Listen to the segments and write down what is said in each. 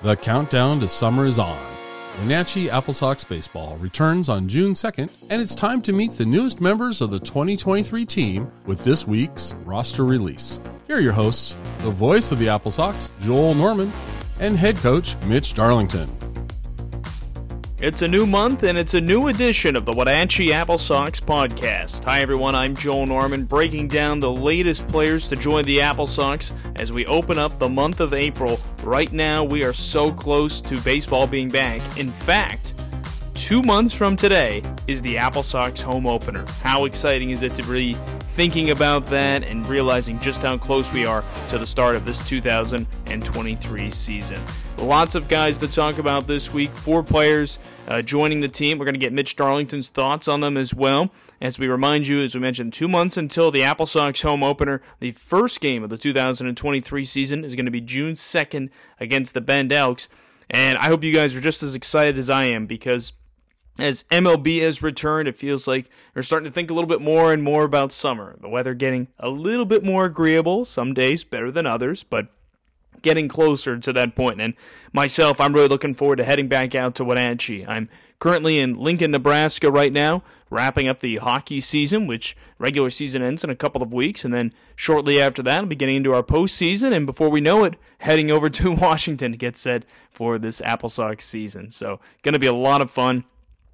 The countdown to summer is on. Wenatchee Apple Sox Baseball returns on June 2nd, and it's time to meet the newest members of the 2023 team with this week's roster release. Here are your hosts, the voice of the Apple Sox, Joel Norman, and head coach Mitch Darlington. It's a new month and it's a new edition of the Wenatchee Apple Sox podcast. Hi everyone, I'm Joel Norman breaking down the latest players to join the Apple Sox as we open up the month of April. Right now, we are so close to baseball being back. In fact, two months from today is the Apple Sox home opener. How exciting is it to be thinking about that and realizing just how close we are to the start of this 2023 season? Lots of guys to talk about this week. Four players uh, joining the team. We're going to get Mitch Darlington's thoughts on them as well. As we remind you, as we mentioned, two months until the Apple Sox home opener. The first game of the 2023 season is going to be June 2nd against the Bend Elks. And I hope you guys are just as excited as I am because as MLB has returned, it feels like we're starting to think a little bit more and more about summer. The weather getting a little bit more agreeable, some days better than others, but getting closer to that point. And myself, I'm really looking forward to heading back out to Wenatchee. I'm currently in Lincoln, Nebraska right now, wrapping up the hockey season, which regular season ends in a couple of weeks. And then shortly after that, we'll be getting into our postseason. And before we know it, heading over to Washington to get set for this Apple Sox season. So, going to be a lot of fun.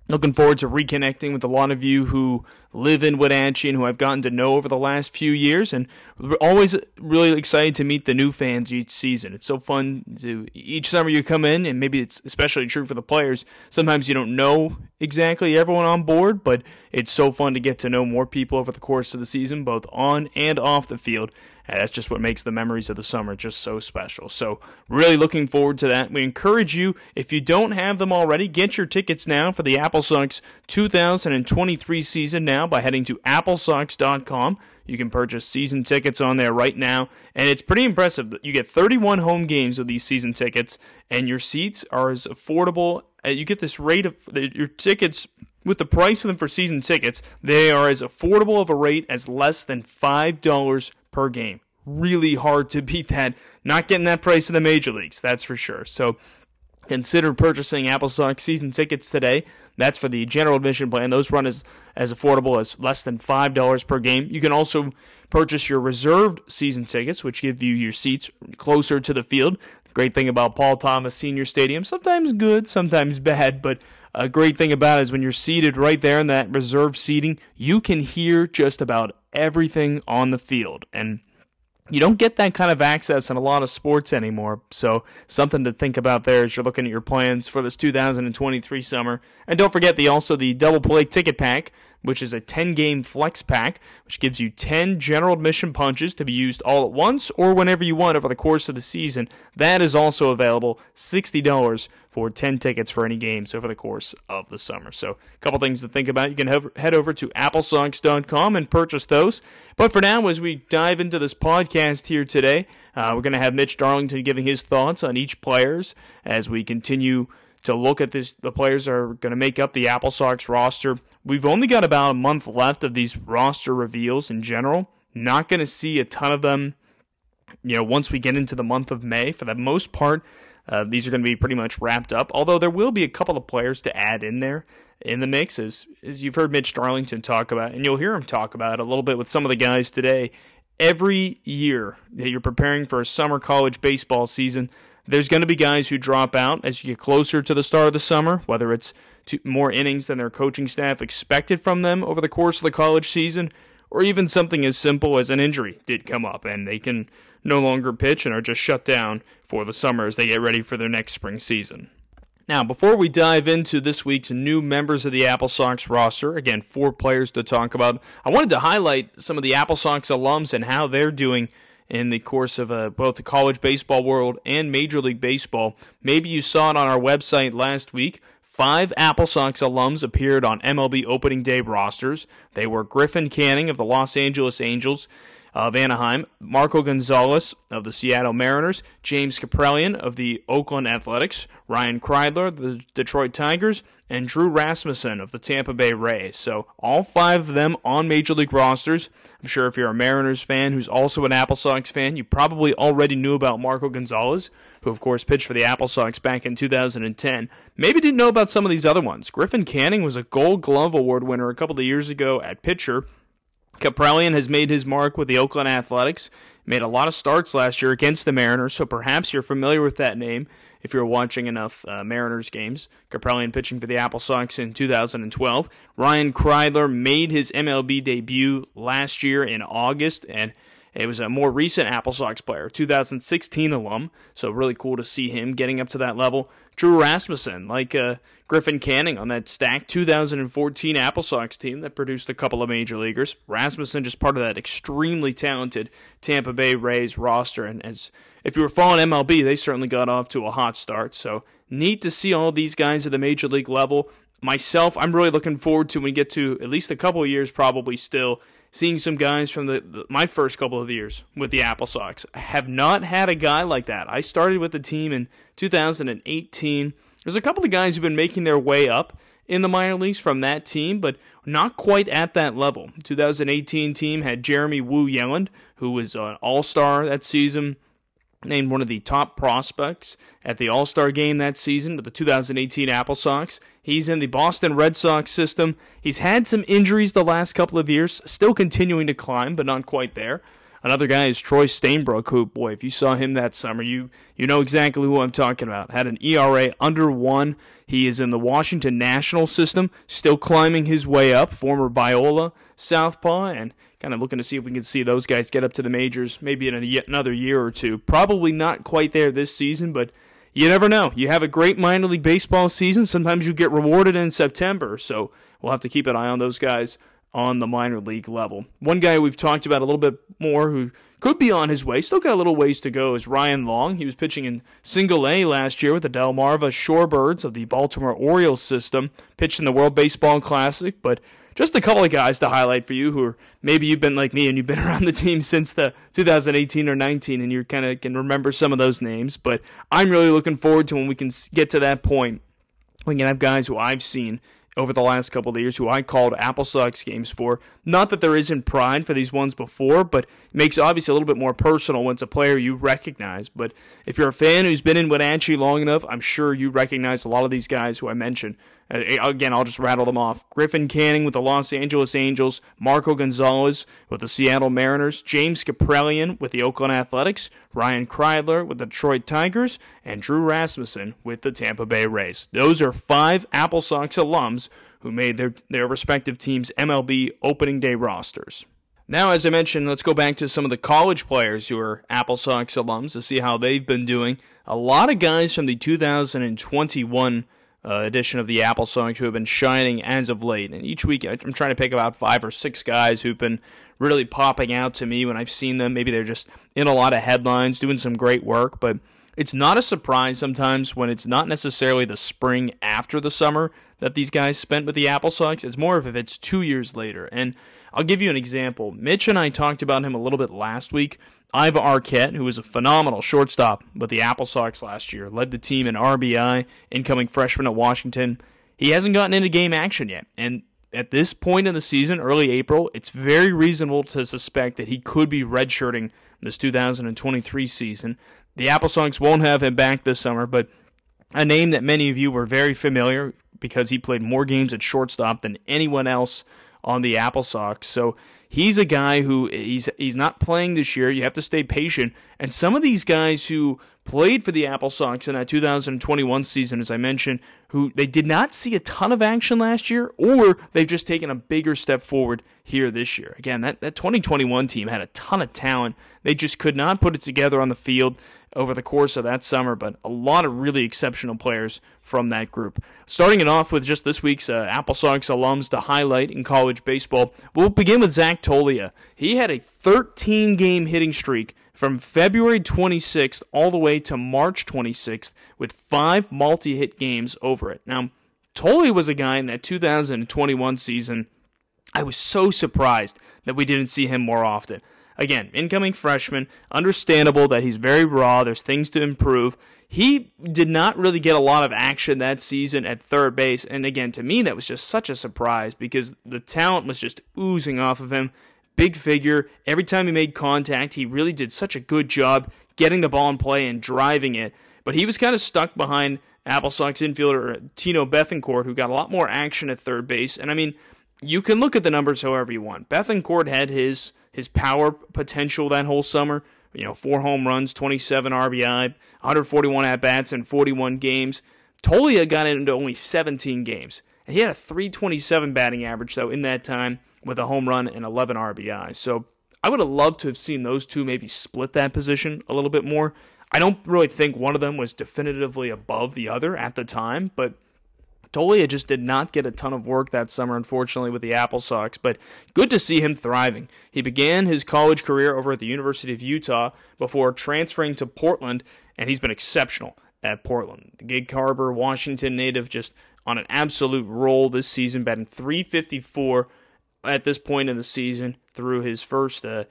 Looking forward to reconnecting with a lot of you who live in Wenatchee and who I've gotten to know over the last few years. And we're always really excited to meet the new fans each season. It's so fun to each summer you come in, and maybe it's especially true for the players. Sometimes you don't know exactly everyone on board, but it's so fun to get to know more people over the course of the season, both on and off the field. And that's just what makes the memories of the summer just so special. So, really looking forward to that. We encourage you, if you don't have them already, get your tickets now for the Apple Sox 2023 season now by heading to applesox.com. You can purchase season tickets on there right now, and it's pretty impressive. that You get 31 home games with these season tickets, and your seats are as affordable. Uh, you get this rate of your tickets with the price of them for season tickets. They are as affordable of a rate as less than five dollars per game. Really hard to beat that. Not getting that price in the major leagues, that's for sure. So consider purchasing Apple Sox season tickets today. That's for the general admission plan. Those run as, as affordable as less than $5 per game. You can also purchase your reserved season tickets, which give you your seats closer to the field. Great thing about Paul Thomas Senior Stadium, sometimes good, sometimes bad, but a great thing about it is when you're seated right there in that reserved seating, you can hear just about everything on the field. And you don't get that kind of access in a lot of sports anymore. So, something to think about there as you're looking at your plans for this 2023 summer. And don't forget the also the double play ticket pack, which is a 10 game flex pack, which gives you 10 general admission punches to be used all at once or whenever you want over the course of the season. That is also available $60 for 10 tickets for any games over the course of the summer. So, a couple things to think about. You can head over to applesox.com and purchase those. But for now, as we dive into this podcast here today, uh, we're going to have Mitch Darlington giving his thoughts on each players as we continue to look at this. The players that are going to make up the Apple Sox roster. We've only got about a month left of these roster reveals in general. Not going to see a ton of them, you know, once we get into the month of May. For the most part, uh, these are going to be pretty much wrapped up, although there will be a couple of players to add in there in the mix, as, as you've heard Mitch Darlington talk about, and you'll hear him talk about a little bit with some of the guys today. Every year that you're preparing for a summer college baseball season, there's going to be guys who drop out as you get closer to the start of the summer, whether it's more innings than their coaching staff expected from them over the course of the college season, or even something as simple as an injury did come up and they can no longer pitch and are just shut down for the summer as they get ready for their next spring season. Now, before we dive into this week's new members of the Apple Sox roster, again, four players to talk about, I wanted to highlight some of the Apple Sox alums and how they're doing in the course of uh, both the college baseball world and Major League Baseball. Maybe you saw it on our website last week. Five Apple Sox alums appeared on MLB opening day rosters. They were Griffin Canning of the Los Angeles Angels, of Anaheim, Marco Gonzalez of the Seattle Mariners, James Kaprielian of the Oakland Athletics, Ryan Kreidler of the Detroit Tigers, and Drew Rasmussen of the Tampa Bay Rays. So all five of them on Major League rosters. I'm sure if you're a Mariners fan who's also an Apple Sox fan, you probably already knew about Marco Gonzalez, who of course pitched for the Apple Sox back in 2010. Maybe didn't know about some of these other ones. Griffin Canning was a Gold Glove Award winner a couple of years ago at pitcher. Kaprielian has made his mark with the Oakland Athletics, made a lot of starts last year against the Mariners, so perhaps you're familiar with that name if you're watching enough uh, Mariners games. Kaprielian pitching for the Apple Sox in 2012. Ryan Kreidler made his MLB debut last year in August, and it was a more recent Apple Sox player, 2016 alum, so really cool to see him getting up to that level. Drew Rasmussen, like uh, Griffin Canning on that stacked 2014 Apple Sox team that produced a couple of major leaguers. Rasmussen just part of that extremely talented Tampa Bay Rays roster, and as if you were following MLB, they certainly got off to a hot start. So neat to see all these guys at the major league level. Myself, I'm really looking forward to when we get to at least a couple of years, probably still seeing some guys from the, the, my first couple of years with the Apple Sox. I have not had a guy like that. I started with the team in 2018. There's a couple of guys who've been making their way up in the minor leagues from that team, but not quite at that level. 2018 team had Jeremy Wu-Yelland, who was an all-star that season named one of the top prospects at the All Star game that season with the 2018 Apple Sox. He's in the Boston Red Sox system. He's had some injuries the last couple of years, still continuing to climb, but not quite there. Another guy is Troy Stainbrook, who, boy, if you saw him that summer, you you know exactly who I'm talking about. Had an ERA under one. He is in the Washington National system, still climbing his way up. Former Biola Southpaw, and kind of looking to see if we can see those guys get up to the majors maybe in a, another year or two. Probably not quite there this season, but you never know. You have a great minor league baseball season. Sometimes you get rewarded in September, so we'll have to keep an eye on those guys on the minor league level. One guy we've talked about a little bit more who could be on his way, still got a little ways to go, is Ryan Long. He was pitching in single A last year with the Delmarva Shorebirds of the Baltimore Orioles system, pitched in the World Baseball Classic, but just a couple of guys to highlight for you who are maybe you've been like me and you've been around the team since the 2018 or 19 and you kind of can remember some of those names. But I'm really looking forward to when we can get to that point. We can have guys who I've seen over the last couple of years who I called Apple Sox games for. Not that there isn't pride for these ones before, but it makes obviously a little bit more personal when it's a player you recognize. But if you're a fan who's been in Wenatchee long enough, I'm sure you recognize a lot of these guys who I mentioned. Uh, again, I'll just rattle them off. Griffin Canning with the Los Angeles Angels, Marco Gonzalez with the Seattle Mariners, James Kaprielian with the Oakland Athletics, Ryan Kreidler with the Detroit Tigers, and Drew Rasmussen with the Tampa Bay Rays. Those are five Apple Sox alums who made their, their respective teams' MLB opening day rosters. Now, as I mentioned, let's go back to some of the college players who are Apple Sox alums to see how they've been doing. A lot of guys from the 2021 uh, edition of the Apple Sox who have been shining as of late. And each week, I'm trying to pick about five or six guys who've been really popping out to me when I've seen them. Maybe they're just in a lot of headlines, doing some great work, but it's not a surprise sometimes when it's not necessarily the spring after the summer that these guys spent with the Apple Sox. It's more of if it's two years later. And I'll give you an example. Mitch and I talked about him a little bit last week. Aiva Arquette, who was a phenomenal shortstop with the Apple Sox last year, led the team in RBI, incoming freshman at Washington. He hasn't gotten into game action yet. And at this point in the season, early April, it's very reasonable to suspect that he could be redshirting this 2023 season. The Apple Sox won't have him back this summer, but a name that many of you were very familiar because he played more games at shortstop than anyone else on the Apple Sox. So he's a guy who he's he's not playing this year. You have to stay patient. And some of these guys who played for the Apple Sox in that 2021 season, as I mentioned, who they did not see a ton of action last year, or they've just taken a bigger step forward here this year. Again, that, that 2021 team had a ton of talent. They just could not put it together on the field over the course of that summer, but a lot of really exceptional players from that group. Starting it off with just this week's uh, Apple Sox alums to highlight in college baseball, we'll begin with Zach Toglia. He had a 13 game hitting streak from February 26th all the way to March 26th with five multi hit games over it. Now, Toglia was a guy in that 2021 season. I was so surprised that we didn't see him more often. Again, incoming freshman, understandable that he's very raw, there's things to improve. He did not really get a lot of action that season at third base. And again, to me, that was just such a surprise because the talent was just oozing off of him. Big figure. Every time he made contact, he really did such a good job getting the ball in play and driving it. But he was kind of stuck behind Apple Sox infielder Tino Bethencourt, who got a lot more action at third base. And I mean, you can look at the numbers however you want. Bethencourt had his his power potential that whole summer. You know, four home runs, 27 RBI, 141 at bats in 41 games. Toglia got into only 17 games. And he had a 327 batting average, though, in that time with a home run and 11 RBI. So I would have loved to have seen those two maybe split that position a little bit more. I don't really think one of them was definitively above the other at the time, but Toglia just did not get a ton of work that summer, unfortunately, with the Apple Sox, but good to see him thriving. He began his college career over at the University of Utah before transferring to Portland, and he's been exceptional at Portland. The Gig Harbor, Washington native, just on an absolute roll this season, batting 354 at this point in the season through his first. Uh,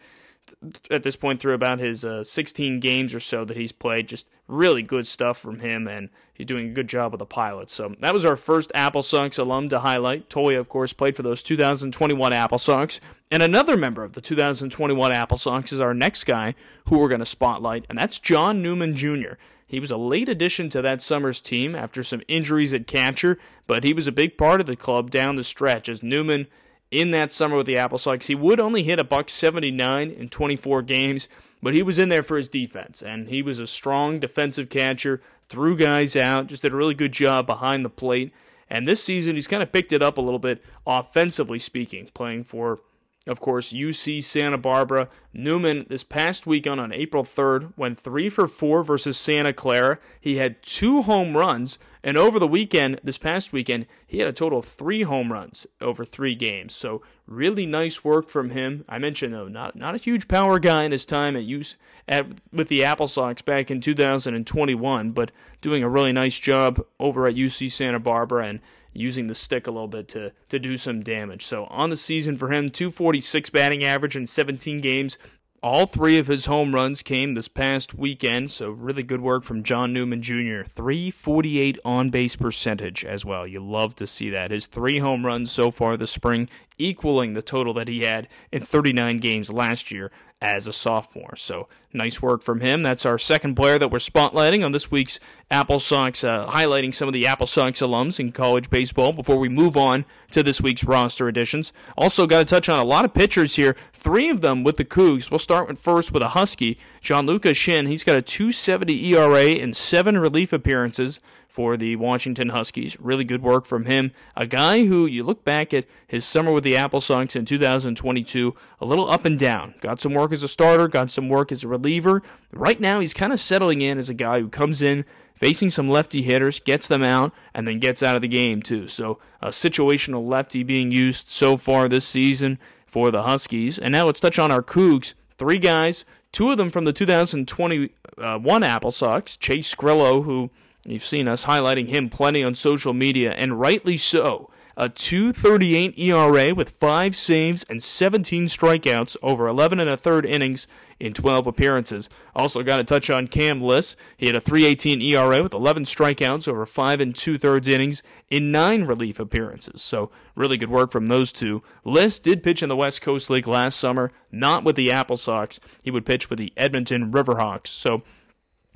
at this point through about his uh, 16 games or so that he's played. Just really good stuff from him, and he's doing a good job with the Pilots. So that was our first Apple Sox alum to highlight. Toglia, of course, played for those 2021 Apple Sox. And another member of the 2021 Apple Sox is our next guy who we're going to spotlight, and that's John Newman Jr. He was a late addition to that summer's team after some injuries at catcher, but he was a big part of the club down the stretch as Newman – in that summer with the Apple Sox. He would only hit a buck 79 in 24 games, but he was in there for his defense, and he was a strong defensive catcher, threw guys out, just did a really good job behind the plate. And this season, he's kind of picked it up a little bit, offensively speaking, playing for of course, UC Santa Barbara. Newman, this past weekend on April 3rd, went 3 for 4 versus Santa Clara. He had two home runs, and over the weekend, this past weekend, he had a total of three home runs over three games. So, really nice work from him. I mentioned, though, not, not a huge power guy in his time at, UC, at with the Apple Sox back in 2021, but doing a really nice job over at UC Santa Barbara. And using the stick a little bit to, to do some damage. So on the season for him, 246 batting average in 17 games. All three of his home runs came this past weekend, so really good work from John Newman Jr. 348 on base percentage as well. You love to see that. His three home runs so far this spring, equaling the total that he had in 39 games last year as a sophomore. So nice work from him. That's our second player that we're spotlighting on this week's Apple Sox, uh, highlighting some of the Apple Sox alums in college baseball before we move on to this week's roster additions. Also, got to touch on a lot of pitchers here. Three of them with the Cougs. We'll start with first with a Husky, John Gianluca Shin. He's got a 270 ERA in seven relief appearances for the Washington Huskies. Really good work from him. A guy who you look back at his summer with the Apple Sox in 2022, a little up and down. Got some work as a starter, got some work as a reliever. Right now, he's kind of settling in as a guy who comes in facing some lefty hitters, gets them out, and then gets out of the game too. So a situational lefty being used so far this season for the Huskies. And now let's touch on our Cougs. Three guys, two of them from the 2021 uh, Apple Sox. Chase Grillo, who You've seen us highlighting him plenty on social media, and rightly so. A 238 ERA with 5 saves and 17 strikeouts over 11 and a third innings in 12 appearances. Also got to touch on Cam Liss. He had a 318 ERA with 11 strikeouts over 5 and 2 thirds innings in 9 relief appearances. So, really good work from those two. Liss did pitch in the West Coast League last summer, not with the Apple Sox. He would pitch with the Edmonton Riverhawks. So,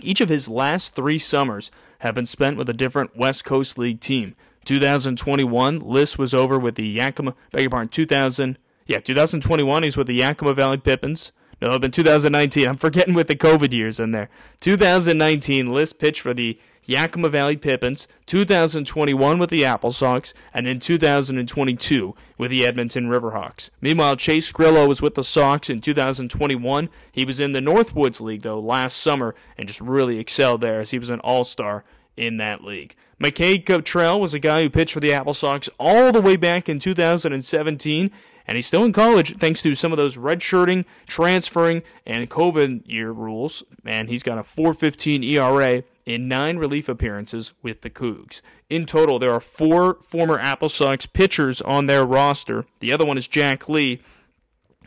each of his last three summers have been spent with a different West Coast League team. 2021, Liss was over with the Yakima, beg your pardon, 2000, yeah, 2021, he's with the Yakima Valley Pippins. No, it's been 2019. I'm forgetting with the COVID years in there. 2019, Liss pitched for the Yakima Valley Pippins, 2021 with the Apple Sox, and in 2022 with the Edmonton Riverhawks. Meanwhile, Chase Grillo was with the Sox in 2021. He was in the Northwoods League, though, last summer and just really excelled there as he was an all star in that league. McKay Cottrell was a guy who pitched for the Apple Sox all the way back in 2017 and he's still in college thanks to some of those redshirting, transferring, and COVID year rules. And he's got a 4.15 ERA in nine relief appearances with the Cougs. In total, there are four former Apple Sox pitchers on their roster. The other one is Jack Lee,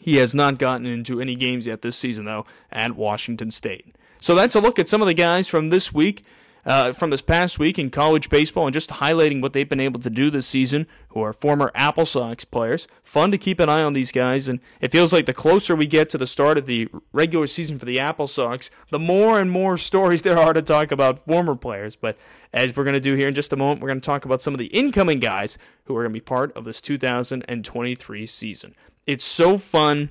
He has not gotten into any games yet this season, though, at Washington State. So that's a look at some of the guys from this week uh, from this past week in college baseball and just highlighting what they've been able to do this season, who are former Apple Sox players. Fun to keep an eye on these guys, and it feels like the closer we get to the start of the regular season for the Apple Sox, the more and more stories there are to talk about former players. But as we're going to do here in just a moment, we're going to talk about some of the incoming guys who are going to be part of this 2023 season. It's so fun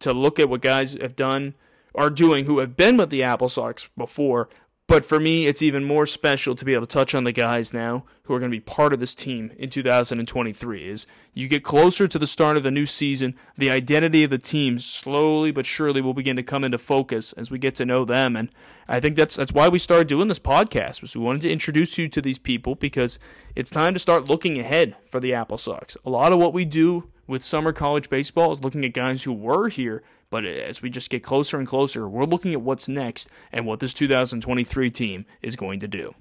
to look at what guys have done are doing who have been with the Apple Sox before, but for me, it's even more special to be able to touch on the guys now who are going to be part of this team in 2023. Is you get closer to the start of the new season, the identity of the team slowly but surely will begin to come into focus as we get to know them. And I think that's that's why we started doing this podcast. Was we wanted to introduce you to these people because it's time to start looking ahead for the Apple Sox. A lot of what we do with summer college baseball is looking at guys who were here but as we just get closer and closer, we're looking at what's next and what this 2023 team is going to do.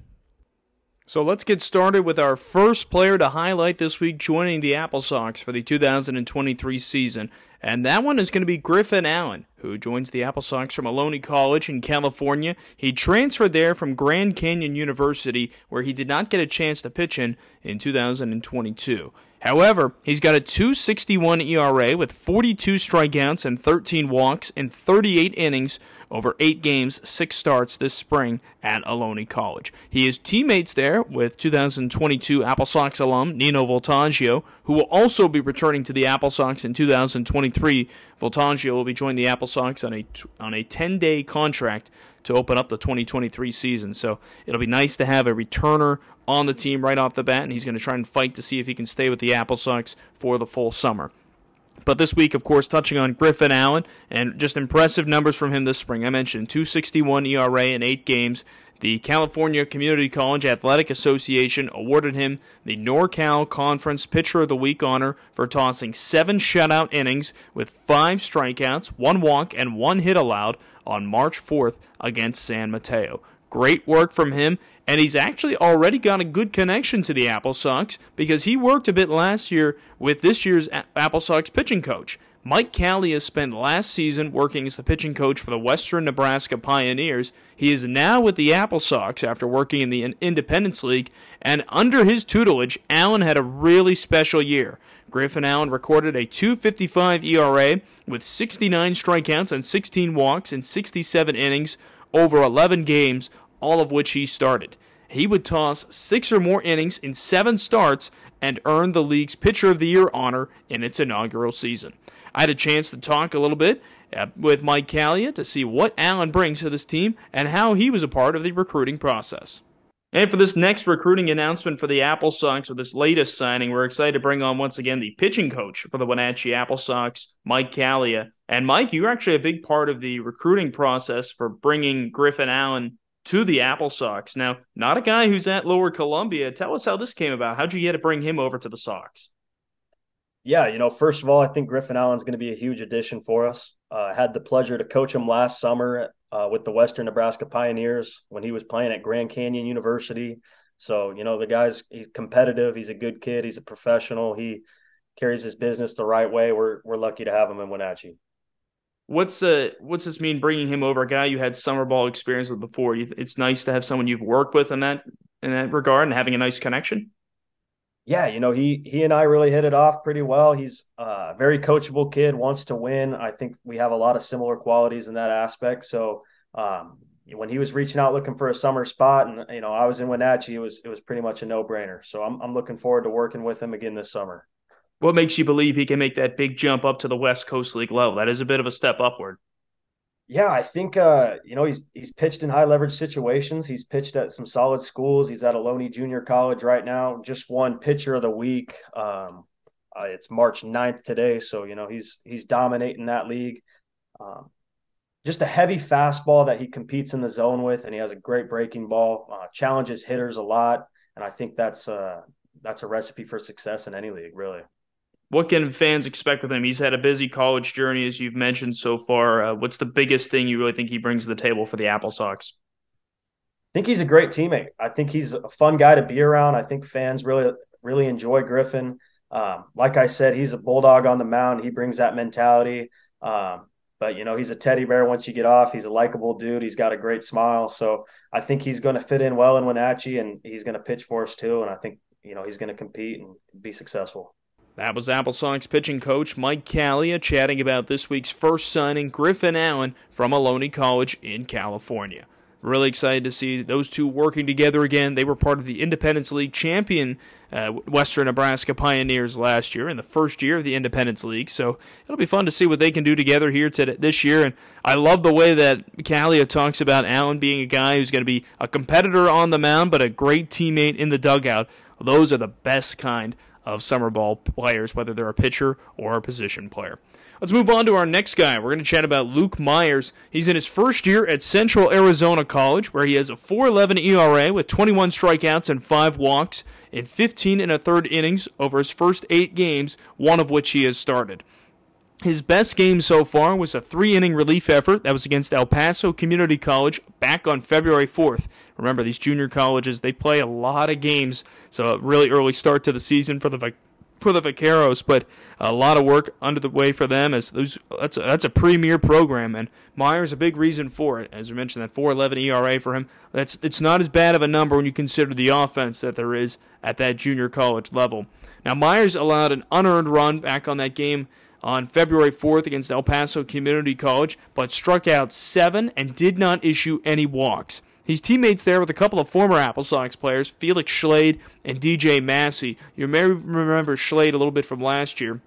So let's get started with our first player to highlight this week joining the Apple Sox for the 2023 season. And that one is going to be Griffin Allen, who joins the Apple Sox from Ohlone College in California. He transferred there from Grand Canyon University, where he did not get a chance to pitch in in 2022. However, he's got a 261 ERA with 42 strikeouts and 13 walks in 38 innings over eight games, six starts this spring at Ohlone College. He is teammates there with 2022 Apple Sox alum Nino Voltaggio, who will also be returning to the Apple Sox in 2023. Voltaggio will be joining the Apple Sox on a on a 10-day contract to open up the 2023 season. So it'll be nice to have a returner on the team right off the bat, and he's going to try and fight to see if he can stay with the Apple Sox for the full summer. But this week, of course, touching on Griffin Allen and just impressive numbers from him this spring. I mentioned 261 ERA in eight games. The California Community College Athletic Association awarded him the NorCal Conference Pitcher of the Week honor for tossing seven shutout innings with five strikeouts, one walk, and one hit allowed on March 4th against San Mateo. Great work from him, and he's actually already got a good connection to the Apple Sox because he worked a bit last year with this year's Apple Sox pitching coach. Mike Callia spent last season working as the pitching coach for the Western Nebraska Pioneers. He is now with the Apple Sox after working in the Independence League, and under his tutelage, Allen had a really special year. Griffin Allen recorded a 255 ERA with 69 strikeouts and 16 walks in 67 innings over 11 games, all of which he started. He would toss six or more innings in seven starts and earn the league's Pitcher of the Year honor in its inaugural season. I had a chance to talk a little bit uh, with Mike Callia to see what Allen brings to this team and how he was a part of the recruiting process. And for this next recruiting announcement for the Apple Sox, or this latest signing, we're excited to bring on once again the pitching coach for the Wenatchee Apple Sox, Mike Callia. And Mike, you're actually a big part of the recruiting process for bringing Griffin Allen to the Apple Sox. Now, not a guy who's at Lower Columbia. Tell us how this came about. How'd you get to bring him over to the Sox? Yeah, you know, first of all, I think Griffin Allen's going to be a huge addition for us. Uh, I had the pleasure to coach him last summer uh, with the Western Nebraska Pioneers when he was playing at Grand Canyon University. So, you know, the guy's he's competitive. He's a good kid. He's a professional. He carries his business the right way. We're we're lucky to have him in Wenatchee. What's uh what's this mean bringing him over? A guy you had summer ball experience with before. It's nice to have someone you've worked with in that in that regard and having a nice connection. Yeah, you know he he and I really hit it off pretty well. He's a very coachable kid, wants to win. I think we have a lot of similar qualities in that aspect. So um, when he was reaching out looking for a summer spot, and you know I was in Wenatchee, it was it was pretty much a no brainer. So I'm I'm looking forward to working with him again this summer. What makes you believe he can make that big jump up to the West Coast League level? That is a bit of a step upward. Yeah, I think uh, you know he's he's pitched in high leverage situations. He's pitched at some solid schools. He's at Ohlone Junior College right now. Just won pitcher of the week. Um, uh, it's March 9th today, so you know he's he's dominating that league. Um, just a heavy fastball that he competes in the zone with, and he has a great breaking ball. Uh, challenges hitters a lot, and I think that's uh, that's a recipe for success in any league, really what can fans expect with him? He's had a busy college journey, as you've mentioned so far. Uh, what's the biggest thing you really think he brings to the table for the Apple Sox? I think he's a great teammate. I think he's a fun guy to be around. I think fans really, really enjoy Griffin. Um, like I said, he's a bulldog on the mound. He brings that mentality. Um, but you know, he's a teddy bear once you get off. He's a likable dude. He's got a great smile. So I think he's going to fit in well in Wenatchee, and he's going to pitch for us too. And I think you know he's going to compete and be successful. That was Apple Sox pitching coach Mike Callia chatting about this week's first signing, Griffin Allen from Ohlone College in California. Really excited to see those two working together again. They were part of the Independence League champion uh, Western Nebraska Pioneers last year in the first year of the Independence League. So it'll be fun to see what they can do together here today, this year. And I love the way that Callia talks about Allen being a guy who's going to be a competitor on the mound, but a great teammate in the dugout. Those are the best kind of summer ball players, whether they're a pitcher or a position player. Let's move on to our next guy. We're going to chat about Luke Myers. He's in his first year at Central Arizona College, where he has a 4.11 ERA with 21 strikeouts and five walks in 15 and a third innings over his first eight games, one of which he has started. His best game so far was a three inning relief effort that was against El Paso Community College back on February 4th. Remember, these junior colleges, they play a lot of games, so a really early start to the season for the for the Vaqueros, but a lot of work under the way for them as those that's a, that's a premier program and Myers a big reason for it. As we mentioned, that 4.11 ERA for him. That's it's not as bad of a number when you consider the offense that there is at that junior college level. Now Myers allowed an unearned run back on that game on February 4th against El Paso Community College, but struck out seven and did not issue any walks. He's teammates there with a couple of former Apple Sox players, Felix Schlade and DJ Massey. You may remember Schlade a little bit from last year.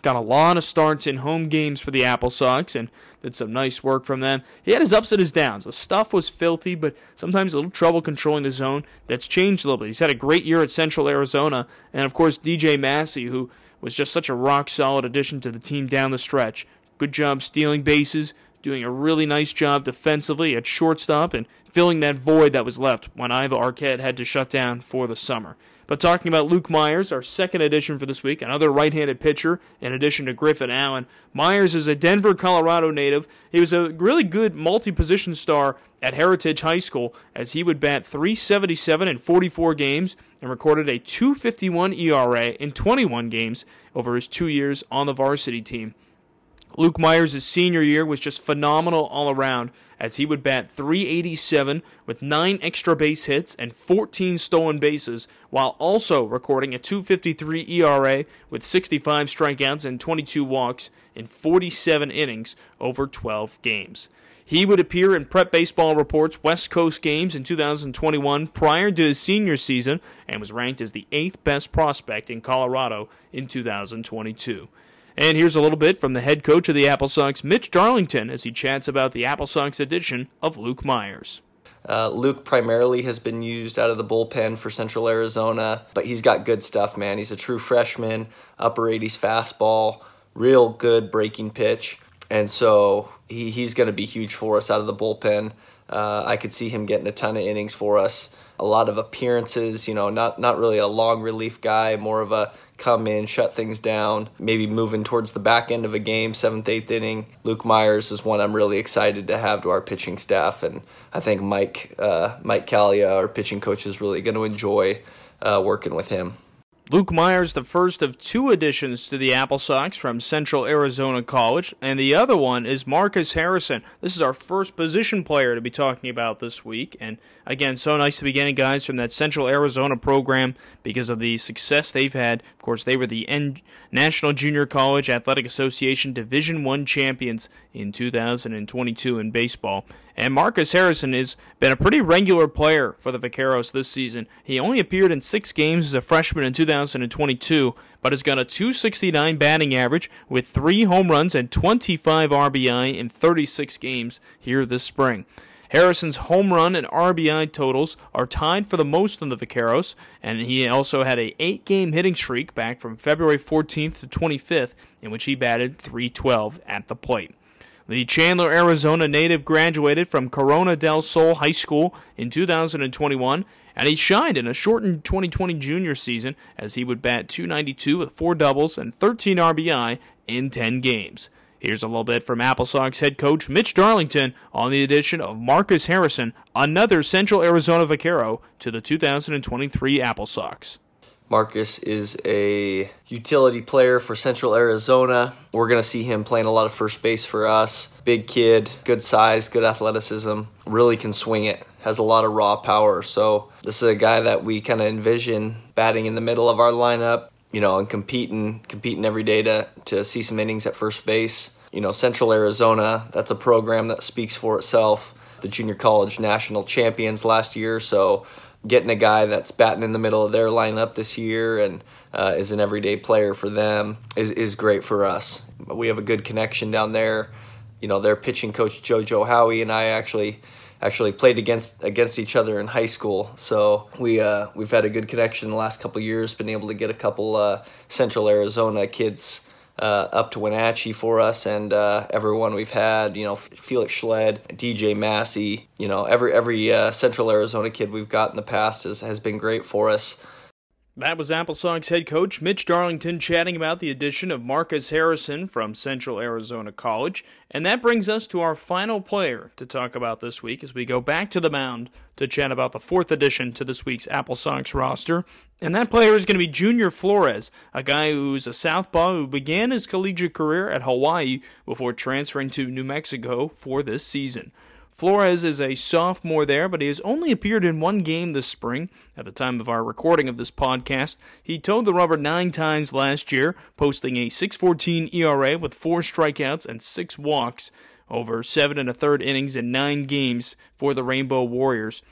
Got a lot of starts in home games for the Apple Sox and did some nice work from them. He had his ups and his downs. The stuff was filthy, but sometimes a little trouble controlling the zone. That's changed a little bit. He's had a great year at Central Arizona. And of course, DJ Massey, who was just such a rock solid addition to the team down the stretch. Good job stealing bases, doing a really nice job defensively at shortstop, and filling that void that was left when Aiva Arquette had to shut down for the summer. But talking about Luke Myers, our second addition for this week, another right handed pitcher in addition to Griffin Allen. Myers is a Denver, Colorado native. He was a really good multi position star at Heritage High School as he would bat 377 in 44 games and recorded a 251 ERA in 21 games over his two years on the varsity team. Luke Myers' senior year was just phenomenal all around as he would bat 387 with 9 extra base hits and 14 stolen bases while also recording a 253 ERA with 65 strikeouts and 22 walks in 47 innings over 12 games. He would appear in Prep Baseball Report's West Coast games in 2021 prior to his senior season and was ranked as the eighth best prospect in Colorado in 2022. And here's a little bit from the head coach of the Apple Sox, Mitch Darlington, as he chats about the Apple Sox edition of Luke Myers. Uh, Luke primarily has been used out of the bullpen for Central Arizona, but he's got good stuff, man. He's a true freshman, upper 80s fastball, real good breaking pitch. And so he, he's going to be huge for us out of the bullpen. Uh, I could see him getting a ton of innings for us. A lot of appearances, you know, not, not really a long relief guy, more of a come in, shut things down, maybe moving towards the back end of a game, seventh, eighth inning. Luke Myers is one I'm really excited to have to our pitching staff, and I think Mike uh, Mike Callia, our pitching coach, is really going to enjoy uh, working with him. Luke Myers, the first of two additions to the Apple Sox from Central Arizona College, and the other one is Marcus Harrison. This is our first position player to be talking about this week, and again, so nice to be getting guys from that Central Arizona program because of the success they've had. Of course, they were the N- National Junior College Athletic Association Division One champions in 2022 in baseball. And Marcus Harrison has been a pretty regular player for the Vaqueros this season. He only appeared in six games as a freshman in 2022, but has got a 269 batting average with three home runs and 25 RBI in 36 games here this spring. Harrison's home run and RBI totals are tied for the most in the Vaqueros, and he also had a eight-game hitting streak back from February 14th to 25th, in which he batted 312 at the plate. The Chandler, Arizona native graduated from Corona del Sol High School in 2021, and he shined in a shortened 2020 junior season as he would bat 292 with four doubles and 13 RBI in 10 games. Here's a little bit from Apple Sox head coach Mitch Darlington on the addition of Marcus Harrison, another Central Arizona Vaquero, to the 2023 Apple Sox. Marcus is a utility player for Central Arizona. We're going to see him playing a lot of first base for us. Big kid, good size, good athleticism, really can swing it, has a lot of raw power. So, this is a guy that we kind of envision batting in the middle of our lineup, you know, and competing competing every day to to see some innings at first base. You know, Central Arizona, that's a program that speaks for itself. The junior college national champions last year, so getting a guy that's batting in the middle of their lineup this year and uh, is an everyday player for them is, is great for us. We have a good connection down there. You know, their pitching coach JoJo Howie and I actually actually played against against each other in high school. So we uh, we've had a good connection the last couple years. Been able to get a couple uh, Central Arizona kids uh, up to Wenatchee for us, and uh, everyone we've had, you know, Felix Schlade, DJ Massey, you know, every every uh, Central Arizona kid we've got in the past has, has been great for us. That was Apple Sox head coach Mitch Darlington chatting about the addition of Marcus Harrison from Central Arizona College. And that brings us to our final player to talk about this week as we go back to the mound to chat about the fourth addition to this week's Apple Sox roster. And that player is going to be Junior Flores, a guy who's a southpaw who began his collegiate career at Hawaii before transferring to New Mexico for this season. Flores is a sophomore there, but he has only appeared in one game this spring. At the time of our recording of this podcast, he toed the rubber nine times last year, posting a 6.14 ERA with four strikeouts and six walks over seven and a third innings in nine games for the Rainbow Warriors.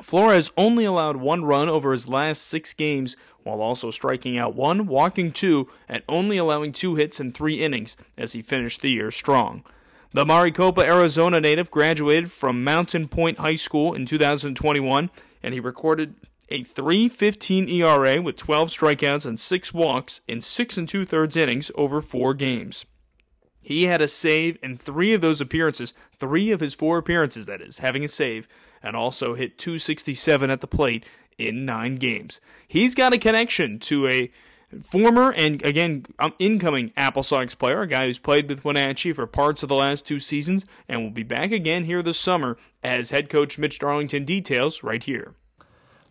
Flores only allowed one run over his last six games, while also striking out one, walking two, and only allowing two hits in three innings as he finished the year strong. The Maricopa, Arizona native graduated from Mountain Pointe High School in 2021, and he recorded a 3.15 ERA with 12 strikeouts and 6 walks in 6 and 2 thirds innings over 4 games. He had a save in 3 of those appearances, 3 of his 4 appearances that is, having a save, and also hit 267 at the plate in 9 games. He's got a connection to a former and again um, incoming Apple Sox player, a guy who's played with Wenatchee for parts of the last two seasons and will be back again here this summer as head coach Mitch Darlington details right here.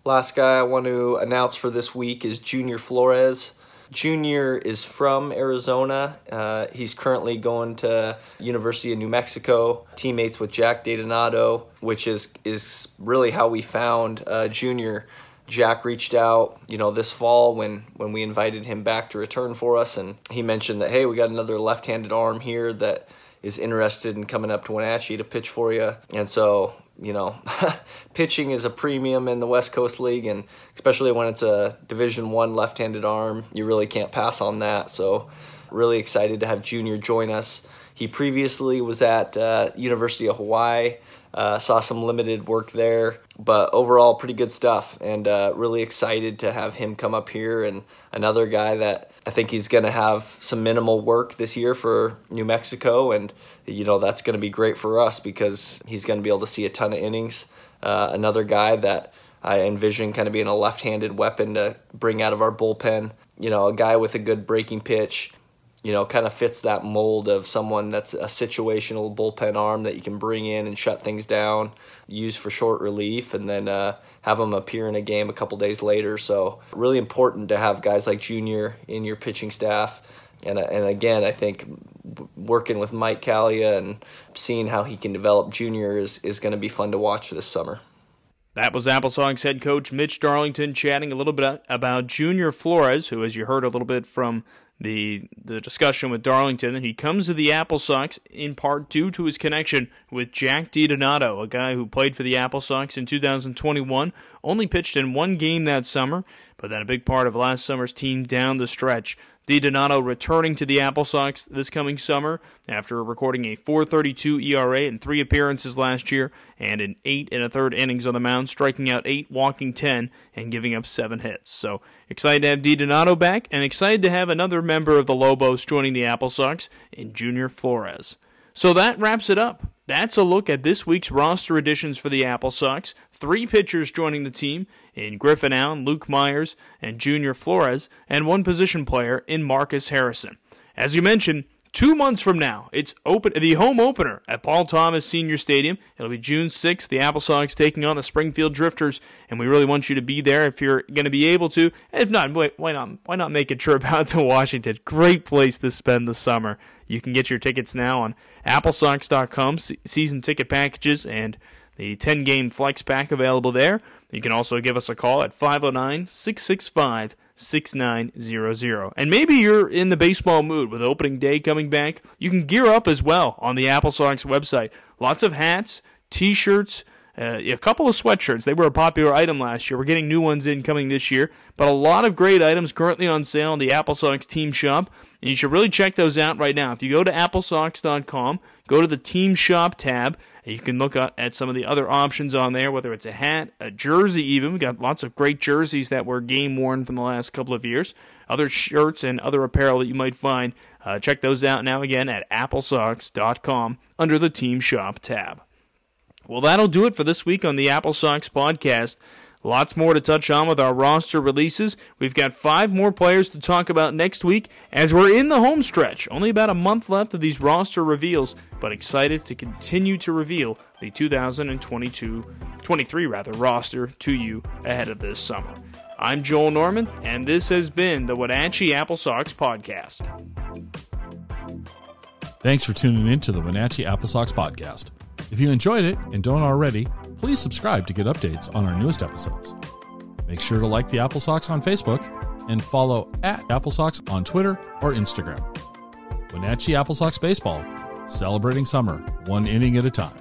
Last guy I want to announce for this week is Junior Flores. Junior is from Arizona. Uh, he's currently going to University of New Mexico, teammates with Jack DiDonato, which is is really how we found uh, Junior. Jack reached out, you know, this fall when when we invited him back to return for us, and he mentioned that hey, we got another left-handed arm here that is interested in coming up to Wenatchee to pitch for you, and so you know, pitching is a premium in the West Coast League, and especially when it's a Division One left-handed arm, you really can't pass on that. So, really excited to have Junior join us. He previously was at uh, University of Hawaii. Uh, saw some limited work there, but overall pretty good stuff, and uh, really excited to have him come up here and another guy that I think he's going to have some minimal work this year for New Mexico, and you know that's going to be great for us because he's going to be able to see a ton of innings. Uh, another guy that I envision kind of being a left-handed weapon to bring out of our bullpen. You know, a guy with a good breaking pitch you know, kind of fits that mold of someone that's a situational bullpen arm that you can bring in and shut things down, use for short relief, and then uh, have them appear in a game a couple days later. So, really important to have guys like Junior in your pitching staff. And, uh, and again, I think working with Mike Callia and seeing how he can develop Junior is, is going to be fun to watch this summer. That was Apple Sox head coach Mitch Darlington chatting a little bit about Junior Flores, who, as you heard a little bit from the the discussion with Darlington he comes to the Apple Sox in part due to his connection with Jack DiDonato, a guy who played for the Apple Sox in 2021, only pitched in one game that summer, but then a big part of last summer's team down the stretch. DiDonato returning to the Apple Sox this coming summer after recording a 4.32 ERA in three appearances last year and in eight and a third innings on the mound, striking out eight, walking ten, and giving up seven hits. So excited to have DiDonato back, and excited to have another member of the Lobos joining the Apple Sox in Junior Flores. So that wraps it up. That's a look at this week's roster additions for the Apple Sox. Three pitchers joining the team in Griffin Allen, Luke Myers, and Junior Flores, and one position player in Marcus Harrison. As you mentioned, two months from now, it's open the home opener at Paul Thomas Senior Stadium. It'll be June 6th. The Apple Sox taking on the Springfield Drifters, and we really want you to be there if you're going to be able to. If not, why not? Why not make a trip out to Washington? Great place to spend the summer. You can get your tickets now on AppleSox.com. Season ticket packages and the 10 game flex pack available there. You can also give us a call at 509 665 6900. And maybe you're in the baseball mood with opening day coming back. You can gear up as well on the Apple Sox website. Lots of hats, t shirts, uh, a couple of sweatshirts. They were a popular item last year. We're getting new ones in coming this year, but a lot of great items currently on sale in the Apple Sox team shop. And you should really check those out right now. If you go to applesox.com, go to the team shop tab, and you can look at some of the other options on there, whether it's a hat, a jersey, even. We've got lots of great jerseys that were game worn from the last couple of years, other shirts and other apparel that you might find. Uh, check those out now again at applesox.com under the team shop tab. Well, that'll do it for this week on the Apple Sox podcast. Lots more to touch on with our roster releases. We've got five more players to talk about next week as we're in the home stretch. Only about a month left of these roster reveals, but excited to continue to reveal the 2022 23 rather roster to you ahead of this summer. I'm Joel Norman, and this has been the Wenatchee Apple Sox podcast. Thanks for tuning in to the Wenatchee Apple Sox podcast. If you enjoyed it and don't already, please subscribe to get updates on our newest episodes. Make sure to like the Apple Sox on Facebook and follow at Apple Sox on Twitter or Instagram. Wenatchee Apple Sox Baseball, celebrating summer one inning at a time.